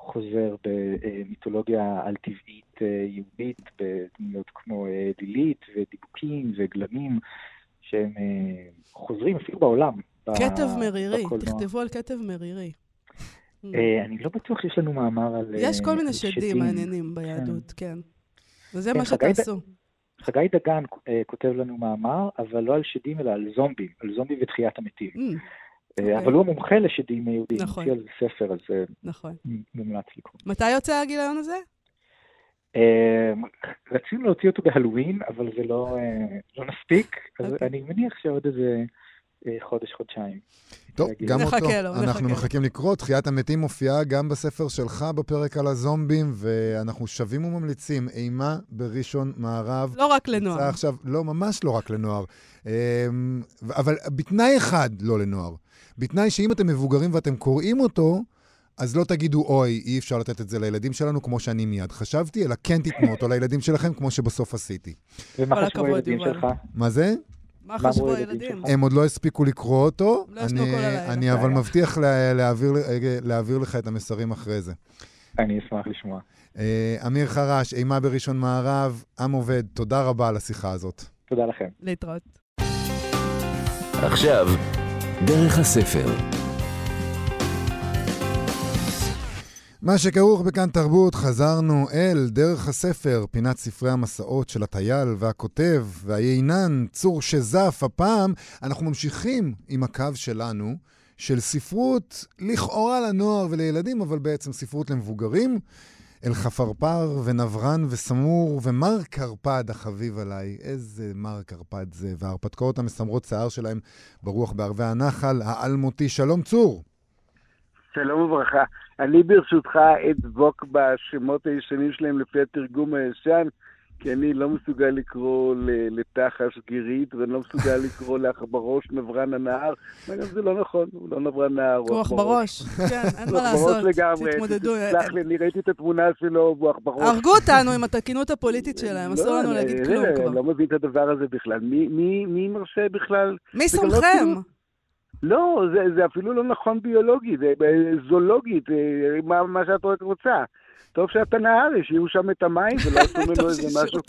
חוזר במיתולוגיה על-טבעית אה, יהודית, בדמויות כמו אה, לילית ודיבוקים וגלמים, שהם אה, חוזרים אפילו בעולם. כתב מרירי. תכתבו על כתב מרירי. אני לא בטוח שיש לנו מאמר על יש כל מיני שדים מעניינים ביהדות, כן. וזה כן, מה שתעשו. חגי דגן כותב לנו מאמר, אבל לא על שדים, אלא על זומבים, על זומבים ותחיית המתים. אה, אוקיי. אבל הוא מומחה לשדים יהודים, נכון. הוציא על זה ספר, אז נכון. מומלץ לקרוא. מתי יוצא הגיליון הזה? אה, רצינו להוציא אותו בהלואוין, אבל זה לא אה, לא נספיק, אז אוקיי. אני מניח שעוד איזה אה, חודש, חודשיים. טוב. גם אותו נחכה אנחנו. מחכים לקרוא. תחיית המתים מופיעה גם בספר שלך בפרק על הזומבים, ואנחנו שבים וממליצים, אימה בראשון מערב. לא רק לנוער. עכשיו, לא, ממש לא רק לנוער. אמ, אבל בתנאי אחד לא לנוער. בתנאי שאם אתם מבוגרים ואתם קוראים אותו, אז לא תגידו, אוי, אי אפשר לתת את זה לילדים שלנו, כמו שאני מיד חשבתי, אלא כן תיתנו אותו לילדים שלכם, כמו שבסוף עשיתי. ומה חשבו הילדים. שלך? מה זה? מה חשבו הילדים? הם עוד לא הספיקו לקרוא אותו. לא ישנו אני- כל הלילה. אני אבל מבטיח לה- להעביר- להעביר לך את המסרים אחרי זה. אני אשמח לשמוע. אה, אמיר חרש, אימה בראשון מערב, עם עובד, תודה רבה על השיחה הזאת. תודה לכם. להתראות. עכשיו, דרך הספר. מה שכרוך בכאן תרבות, חזרנו אל דרך הספר, פינת ספרי המסעות של הטייל והכותב והיינן, צור שזף. הפעם אנחנו ממשיכים עם הקו שלנו של ספרות לכאורה לנוער ולילדים, אבל בעצם ספרות למבוגרים. אל חפרפר ונברן וסמור ומר קרפד החביב עליי. איזה מר קרפד זה, וההרפתקאות המסמרות שיער שלהם ברוח בערבי הנחל האלמותי. שלום צור. שלום וברכה. אני ברשותך אדבוק בשמות הישנים שלהם לפי התרגום הישן, כי אני לא מסוגל לקרוא לתחש גירית, ואני לא מסוגל לקרוא לעכברוש נברן הנהר. אגב, זה לא נכון, הוא לא נברן נהר, הוא בראש. כן, אין מה הוא עכברוש לעשות. תתמודדו. סלח לי, אני ראיתי את התמונה שלו, והוא עכברוש. הרגו אותנו עם התקינות הפוליטית שלהם, אסור לנו לא, להגיד אני- כלום אני כבר. לא מבין את הדבר הזה בכלל. מי- מרשה בכלל מי גם לא לא, זה, אפילו לא נכון ביולוגית, אה, זולוגית, אה, מה, שאת רוצה. טוב שאתה נהר, השאירו שם את המים ולא עשו ממנו איזה משהו.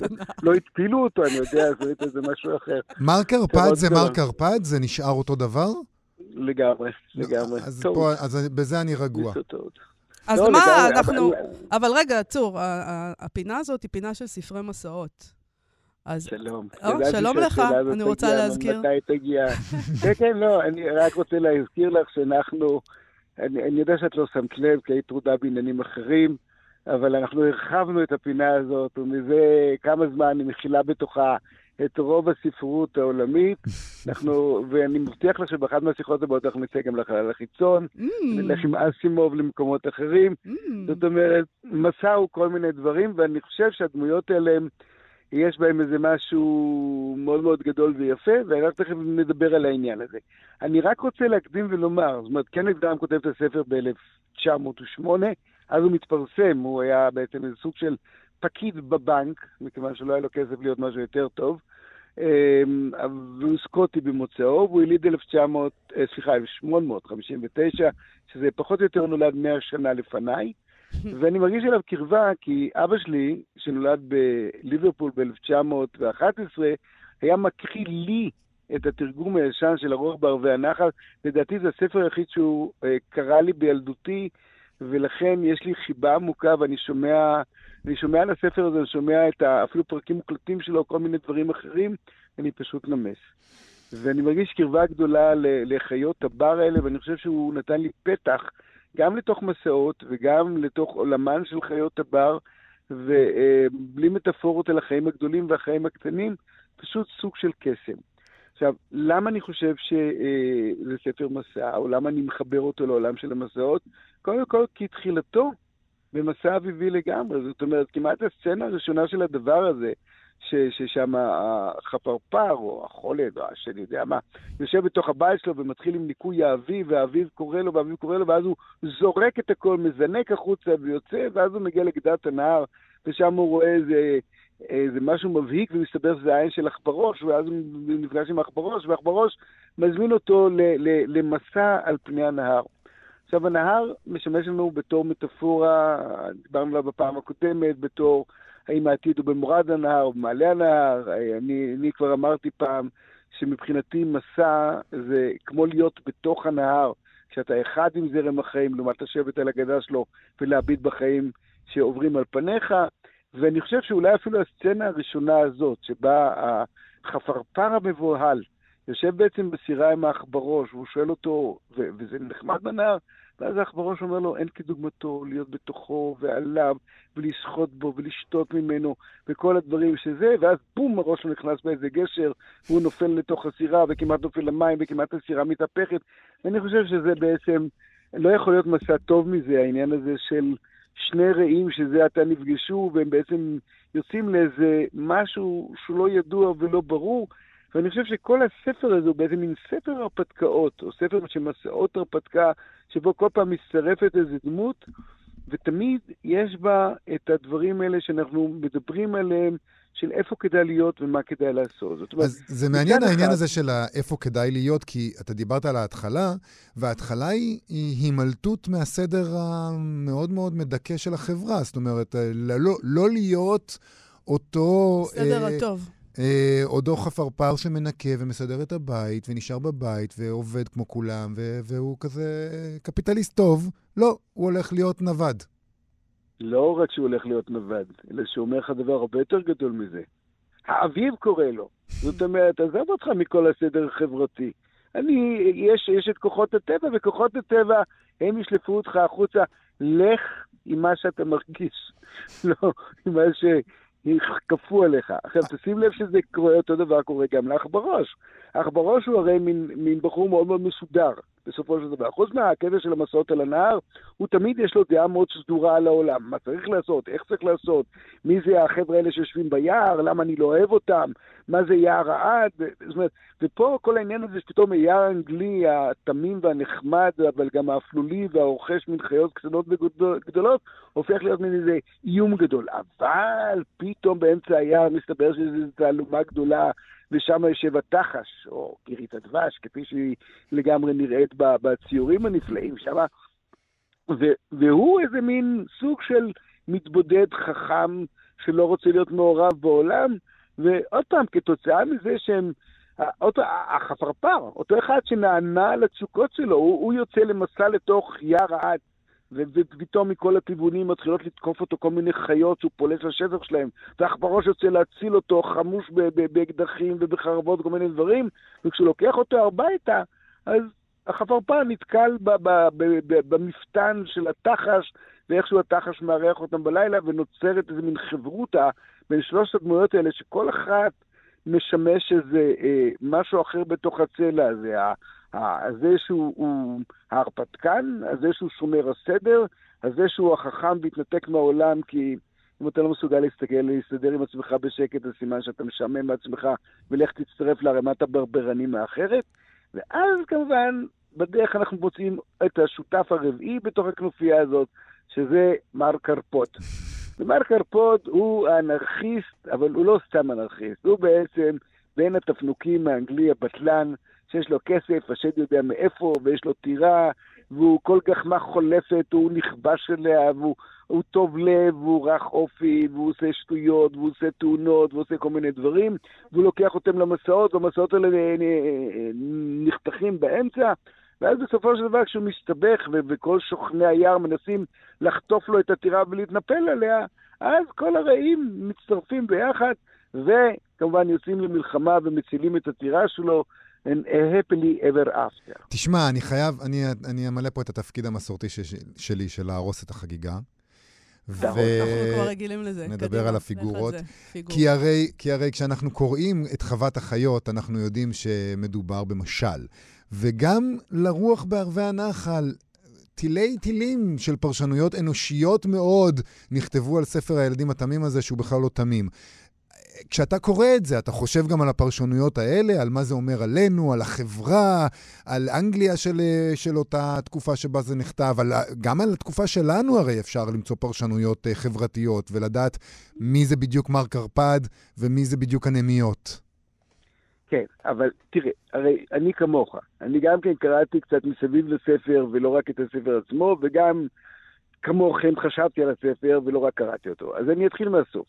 לא התפילו אותו, אני יודע, עשו את איזה משהו אחר. מר קרפד זה. מר קרפד? זה נשאר אותו דבר? לגמרי, לגמרי. אז טוב, פה, אז בזה אני רגוע. זה. אז לא, מה, לגמרי, אנחנו... אבל- אבל רגע, צור, ה- ה- הפינה הזאת היא פינה של ספרי מסעות. אז שלום. או, שלום לך, אני רוצה תגיע, להזכיר. מתי תגיע? כן, כן, לא, אני רק רוצה להזכיר לך שאנחנו, אני, אני יודע שאת לא שמת לב, כי היית טרודה בעניינים אחרים, אבל אנחנו הרחבנו את הפינה הזאת, ומזה כמה זמן היא מכילה בתוכה את רוב הספרות העולמית. אנחנו, ואני מבטיח לך שבאחת מהשיחות הבאות אנחנו נצא גם לחלל החיצון, Mm, נלך עם אסימוב למקומות אחרים. mm. זאת אומרת, מסע הוא כל מיני דברים, ואני חושב שהדמויות האלה, יש בהם איזה משהו מאוד מאוד גדול ויפה, ואנחנו תכף נדבר על העניין הזה. אני רק רוצה להקדים ולומר, זאת אומרת, קנט גרם כותב את הספר ב-1908, אז הוא מתפרסם, הוא היה בעצם איזה סוג של פקיד בבנק, מכיוון שלא היה לו כסף להיות משהו יותר טוב. אמ, והוא סקוטי במוצאו, והוא יליד 1900, אה, סליחה, 1859, שזה פחות או יותר נולד 100 שנה לפניי. ואני מרגיש אליו קרבה, כי אבא שלי, שנולד בליברפול ב-1911, היה מקריא לי את התרגום הישן של הרוח בערבי הנחל. לדעתי זה הספר היחיד שהוא אה, קרא לי בילדותי, ולכן יש לי חיבה עמוקה, ואני שומע, אני שומע על הספר הזה, אני שומע את ה, אפילו פרקים מוקלטים שלו, כל מיני דברים אחרים, אני פשוט נמס. ואני מרגיש קרבה גדולה לחיות הבר האלה, ואני חושב שהוא נתן לי פתח גם לתוך מסעות וגם לתוך עולמן של חיות הבר, ובלי מטאפורות על החיים הגדולים והחיים הקטנים, פשוט סוג של קסם. עכשיו, למה אני חושב שזה ספר מסע, או למה אני מחבר אותו לעולם של המסעות? קודם כל, כי תחילתו במסע אביבי לגמרי. זאת אומרת, כמעט הסצנה הראשונה של הדבר הזה, ששם החפרפר, או החולד, או השני יודע מה, יושב בתוך הבית שלו ומתחיל עם ניקוי האביב, והאביב קורא לו, והאביב קורא לו, ואז הוא זורק את הכל, מזנק החוצה ויוצא, ואז הוא מגיע לגדת הנהר, ושם הוא רואה איזה, איזה משהו מבהיק, ומסתבר שזה העין של עכברוש, ואז הוא נפגש עם עכברוש, ועכברוש מזמין אותו למסע על פני הנהר. עכשיו, הנהר משמש לנו בתור מטאפורה, דיברנו עליו בפעם הקודמת, בתור האם העתיד הוא במורד הנהר או במעלה הנהר. אני, אני כבר אמרתי פעם שמבחינתי מסע זה כמו להיות בתוך הנהר, כשאתה אחד עם זרם החיים, לעומת לשבת על הגדה שלו ולהביט בחיים שעוברים על פניך. ואני חושב שאולי אפילו הסצנה הראשונה הזאת, שבה החפרפר המבוהל יושב בעצם בסירה עם העכברוש, והוא שואל אותו, ו- וזה נחמד בנהר, ואז העכברוש אומר לו, אין כדוגמתו להיות בתוכו ועליו, ולשחות בו ולשתות ממנו, וכל הדברים שזה, ואז בום, הראש שלו נכנס באיזה גשר, והוא נופל לתוך הסירה, וכמעט נופל למים, וכמעט הסירה מתהפכת. ואני חושב שזה בעצם, לא יכול להיות מסע טוב מזה, העניין הזה של שני רעים שזה עתה נפגשו, והם בעצם יוצאים לאיזה משהו שהוא לא ידוע ולא ברור, ואני חושב שכל הספר הזה הוא בעצם מין ספר הרפתקאות, או ספר של מסעות הרפתקה, שבו כל פעם מצטרפת איזו דמות, ותמיד יש בה את הדברים האלה שאנחנו מדברים עליהם, של איפה כדאי להיות ומה כדאי לעשות. זאת אומרת, אז זה מעניין העניין אחד- הזה של איפה כדאי להיות, כי אתה דיברת על ההתחלה, וההתחלה היא, היא הימלטות מהסדר המאוד מאוד מדכא של החברה. זאת אומרת, אה, לא, לא להיות אותו... בסדר אה, הטוב. אה, אותו חפרפר שמנקה ומסדר את הבית, ונשאר בבית, ועובד כמו כולם, ו- והוא כזה קפיטליסט טוב. לא, הוא הולך להיות נווד. לא רק שהוא הולך להיות נווד, אלא שהוא אומר לך דבר הרבה יותר גדול מזה. האביב קורא לו. זאת אומרת, עזוב אותך מכל הסדר החברתי. אני, יש, יש את כוחות הטבע, וכוחות הטבע, הם ישלפו אותך החוצה. לך עם מה שאתה מרגיש, לא עם מה שכפו עליך. עכשיו, תשים לב שזה קורה, אותו דבר קורה גם לעכברוש. עכברוש הוא הרי מין, מין בחור מאוד מאוד מסודר, בסופו של דבר. חוץ מהקטע של המסעות על הנהר, הוא תמיד יש לו דעה מאוד סדורה על העולם. מה צריך לעשות, איך צריך לעשות, מי זה החבר'ה האלה שיושבים ביער, למה אני לא אוהב אותם, מה זה יער העד. זאת אומרת, ופה כל העניין הזה שפתאום היער האנגלי, התמים והנחמד, אבל גם האפלולי והרוכש מן חיות קטנות וגדולות, הופך להיות מין איזה איום גדול. אבל פתאום באמצע היער מסתבר שזו תעלומה גדולה. ושם יושב התחש, או גירית הדבש, כפי שהיא לגמרי נראית בציורים הנפלאים שם. והוא איזה מין סוג של מתבודד חכם שלא רוצה להיות מעורב בעולם, ועוד פעם, כתוצאה מזה שהם... אותו, החפרפר, אותו אחד שנענה לתשוקות שלו, הוא, הוא יוצא למסע לתוך יער העד, ופתאום מכל הכיוונים מתחילות לתקוף אותו כל מיני חיות שהוא פולש לשטח שלהם, והעכברוש יוצא להציל אותו חמוש באקדחים ובחרבות וכל מיני דברים, וכשהוא לוקח אותו הביתה, אז החפרפר נתקל במפתן של התחש, ואיכשהו התחש מארח אותם בלילה, ונוצרת איזה מין חברותה בין שלושת הדמויות האלה, שכל אחת משמש איזה אה, משהו אחר בתוך הצלע הזה. הזה שהוא הוא ההרפתקן, הזה שהוא שומר הסדר, הזה שהוא החכם והתנתק מהעולם, כי אם אתה לא מסוגל להסתכל, להסתדר עם עצמך בשקט, זה סימן שאתה משעמם מעצמך, ולך תצטרף לערימת הברברנים האחרת. ואז כמובן, בדרך אנחנו מוצאים את השותף הרביעי בתוך הכנופיה הזאת, שזה מר קרפוט. ומר קרפוט הוא האנרכיסט, אבל הוא לא סתם אנרכיסט, הוא בעצם בין התפנוקים האנגלי הבטלן, שיש לו כסף, השד יודע מאיפה, ויש לו טירה, והוא כל גחמה חולפת, הוא נכבש אליה, והוא הוא טוב לב, והוא רך אופי, והוא עושה שטויות, והוא עושה תאונות, והוא עושה כל מיני דברים, והוא לוקח אותם למסעות, והמסעות האלה נחתכים באמצע, ואז בסופו של דבר כשהוא מסתבך, וכל שוכני היער מנסים לחטוף לו את הטירה ולהתנפל עליה, אז כל הרעים מצטרפים ביחד, וכמובן יוצאים למלחמה ומצילים את הטירה שלו. And happily ever after. תשמע, אני חייב, אני, אני אמלא פה את התפקיד המסורתי ש, שלי, של להרוס את החגיגה. ו... אנחנו כבר רגילים לזה. נדבר קדימה, על הפיגורות. פיגור. כי הרי, כי הרי כשאנחנו קוראים את חוות החיות, אנחנו יודעים שמדובר במשל. וגם לרוח בערבי הנחל, תילי תילים של פרשנויות אנושיות מאוד נכתבו על ספר הילדים התמים הזה, שהוא בכלל לא תמים. כשאתה קורא את זה, אתה חושב גם על הפרשנויות האלה, על מה זה אומר עלינו, על החברה, על אנגליה של, של אותה תקופה שבה זה נכתב, על, גם על התקופה שלנו הרי אפשר למצוא פרשנויות חברתיות, ולדעת מי זה בדיוק מר קרפד ומי זה בדיוק הנמיות. כן, אבל תראה, הרי אני כמוך, אני גם כן קראתי קצת מסביב לספר, ולא רק את הספר עצמו, וגם כמוכם חשבתי על הספר, ולא רק קראתי אותו. אז אני אתחיל מהסוף.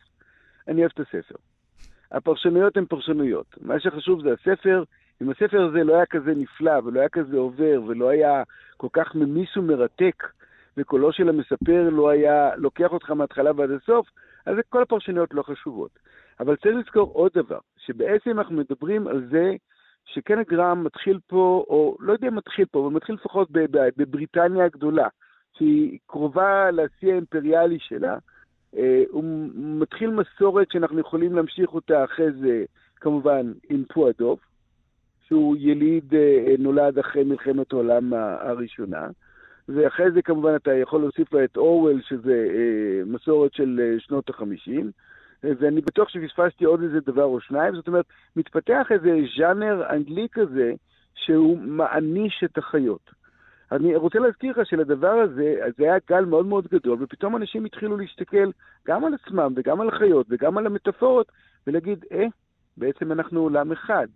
אני אוהב את הספר. הפרשנויות הן פרשנויות. מה שחשוב זה הספר. אם הספר הזה לא היה כזה נפלא, ולא היה כזה עובר, ולא היה כל כך ממיס ומרתק, וקולו של המספר לא היה לוקח אותך מההתחלה ועד הסוף, אז כל הפרשנויות לא חשובות. אבל צריך לזכור עוד דבר, שבעצם אנחנו מדברים על זה שקנט גרם מתחיל פה, או לא יודע אם מתחיל פה, אבל מתחיל לפחות בבריטניה הגדולה, שהיא קרובה לשיא האימפריאלי שלה, הוא מתחיל מסורת שאנחנו יכולים להמשיך אותה אחרי זה, כמובן, עם פועדוב, שהוא יליד, נולד אחרי מלחמת העולם הראשונה, ואחרי זה כמובן אתה יכול להוסיף לה את אורוול, שזה מסורת של שנות החמישים, ואני בטוח שפספסתי עוד איזה דבר או שניים, זאת אומרת, מתפתח איזה ז'אנר אנגלי כזה, שהוא מעניש את החיות. אני רוצה להזכיר לך שלדבר הזה, זה היה גל מאוד מאוד גדול, ופתאום אנשים התחילו להסתכל גם על עצמם וגם על החיות וגם על המטאפורות, ולהגיד, אה, בעצם אנחנו עולם אחד,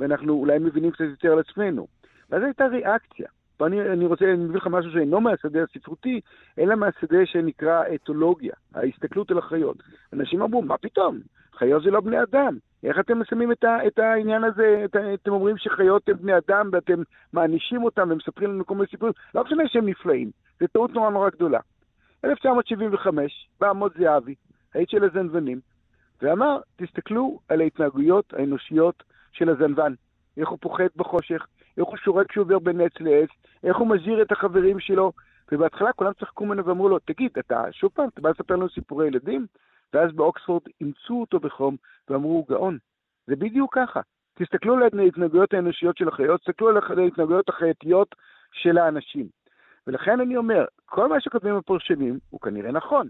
ואנחנו אולי מבינים קצת יותר על עצמנו. ואז הייתה ריאקציה. ואני אני רוצה, אני מביא לך משהו שאינו מהשדה הספרותי, אלא מהשדה שנקרא אתולוגיה, ההסתכלות על החיות. אנשים אמרו, מה פתאום? חיות זה לא בני אדם. איך אתם שמים את, את העניין הזה, את, אתם אומרים שחיות הם בני אדם ואתם מענישים אותם ומספרים לנו כל מיני סיפורים? לא משנה שהם נפלאים, זו טעות נורא נורא גדולה. 1975, בא עמוד זהבי, האיש של הזנוונים, ואמר, תסתכלו על ההתנהגויות האנושיות של הזנוון. איך הוא פוחד בחושך, איך הוא שורק כשהוא עובר בין עץ לעץ, איך הוא מזהיר את החברים שלו. ובהתחלה כולם צחקו ממנו ואמרו לו, תגיד, אתה שוב פעם, אתה בא לספר לנו סיפורי ילדים? ואז באוקספורד אימצו אותו בחום ואמרו, הוא גאון. זה בדיוק ככה. תסתכלו על ההתנהגויות האנושיות של החיות, תסתכלו על ההתנהגויות החייתיות של האנשים. ולכן אני אומר, כל מה שכותבים הפרשנים הוא כנראה נכון,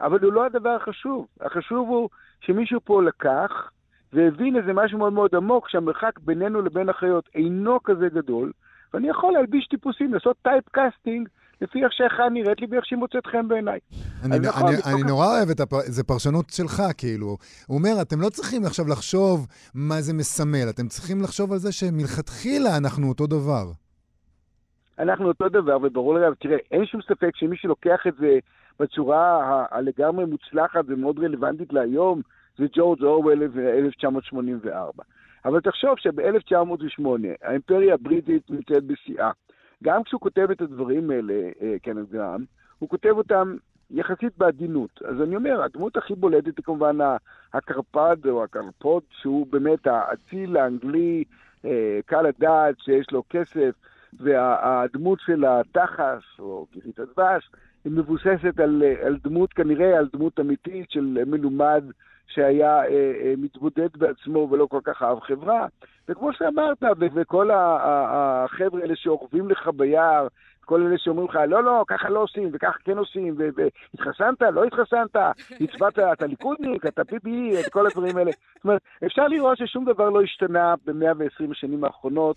אבל הוא לא הדבר החשוב. החשוב הוא שמישהו פה לקח והבין איזה משהו מאוד מאוד עמוק, שהמרחק בינינו לבין החיות אינו כזה גדול, ואני יכול להלביש טיפוסים, לעשות typecasting לפי איך שאחד נראית לי ואיך שהיא מוצאת חן בעיניי. אני, נכון, נורא אוהב את הפ... זה פרשנות שלך, כאילו. הוא אומר, אתם לא צריכים עכשיו לחשוב מה זה מסמל, אתם צריכים לחשוב על זה שמלכתחילה אנחנו אותו דבר. אנחנו אותו דבר, וברור לגמרי, תראה, אין שום ספק שמי שלוקח את זה בצורה הלגמרי מוצלחת ומאוד רלוונטית להיום, זה ג'ורג' אורוול ו-1984. אבל תחשוב שב-1908 האימפריה הבריטית נמצאת בשיאה. גם כשהוא כותב את הדברים האלה, אה, קנט גרם, הוא כותב אותם יחסית בעדינות. אז אני אומר, הדמות הכי בולטת היא כמובן הקרפד או הקרפוד, שהוא באמת האציל האנגלי, אה, קל הדעת, שיש לו כסף, והדמות של התחש, או גירית הדבש, היא מבוססת על, אה, על דמות, כנראה על דמות אמיתית של מלומד שהיה אה, אה, מתבודד בעצמו ולא כל כך אהב חברה. וכמו שאמרת, וכל החבר'ה האלה שאורבים לך ביער, כל אלה שאומרים לך, לא, לא, ככה לא עושים, וככה כן עושים, והתחסנת, לא התחסנת, הצבעת, אתה ליכודניק, אתה PPE, את כל הדברים האלה. זאת אומרת, אפשר לראות ששום דבר לא השתנה ב-120 השנים האחרונות,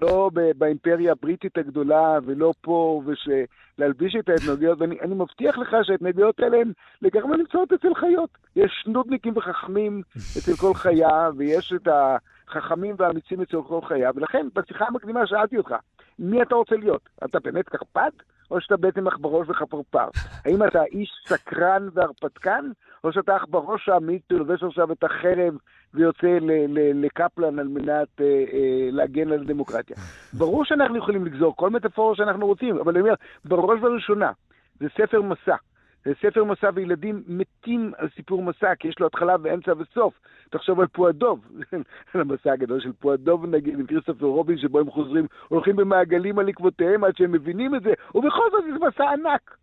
לא באימפריה הבריטית הגדולה, ולא פה, ולהלביש את ההתנהגויות, ואני אני מבטיח לך שההתנהגויות האלה הן לגמרי נמצאות אצל חיות. יש נודניקים וחכמים אצל כל חיה, ויש את החכמים והאמיצים אצל כל חיה, ולכן בשיחה המקדימה שאלתי אותך, מי אתה רוצה להיות? אתה באמת קרפד, או שאתה בעצם עכברוש וחפרפר? האם אתה איש סקרן והרפתקן, או שאתה עכברוש האמיץ שלובש עכשיו את החרב ויוצא לקפלן על מנת אה, אה, להגן על הדמוקרטיה? ברור שאנחנו יכולים לגזור כל מטאפורה שאנחנו רוצים, אבל אני אומר, בראש ובראשונה, זה ספר מסע. זה ספר מסע וילדים מתים על סיפור מסע, כי יש לו התחלה ואמצע וסוף. תחשוב על פועדוב, על המסע הגדול של פועדוב נגיד, עם כריסטופר רובין, שבו הם חוזרים, הולכים במעגלים על עקבותיהם עד שהם מבינים את זה, ובכל זאת זה מסע ענק.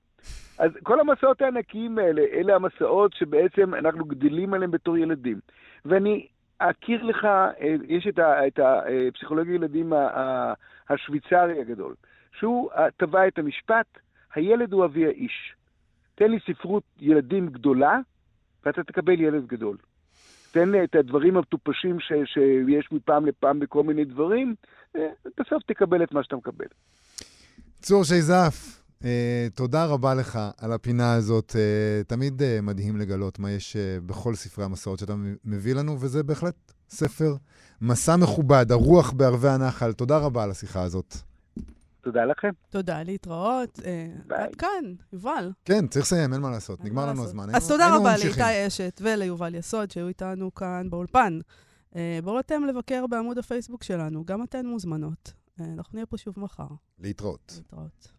אז כל המסעות הענקיים האלה, אלה המסעות שבעצם אנחנו גדלים עליהם בתור ילדים. ואני אכיר לך, אה, יש את ה- את הפסיכולוגיה ילדים ה- ה- השוויצרי הגדול, שהוא אה, טבע את המשפט, הילד הוא אבי האיש. תן לי ספרות ילדים גדולה, ואתה תקבל ילד גדול. תן לי את הדברים המטופשים ש, שיש מפעם לפעם בכל מיני דברים, אה, בסוף תקבל את מה שאתה מקבל. צור שייזף, אה, תודה רבה לך על הפינה הזאת. אה, תמיד אה, מדהים לגלות מה יש אה, בכל ספרי המסעות שאתה מביא לנו, וזה בהחלט ספר מסע מכובד, הרוח בערבי הנחל. תודה רבה על השיחה הזאת. תודה לכם. תודה, להתראות. ביי. עד כאן, יובל. כן, צריך לסיים, אין מה לעשות, אין נגמר מה לנו לעשות. הזמן. אז תודה רבה. לאיתי אשת וליובל יסוד שהיו איתנו כאן באולפן. בואו אתם לבקר בעמוד הפייסבוק שלנו, גם אתן מוזמנות. אנחנו נהיה פה שוב מחר. להתראות. להתראות.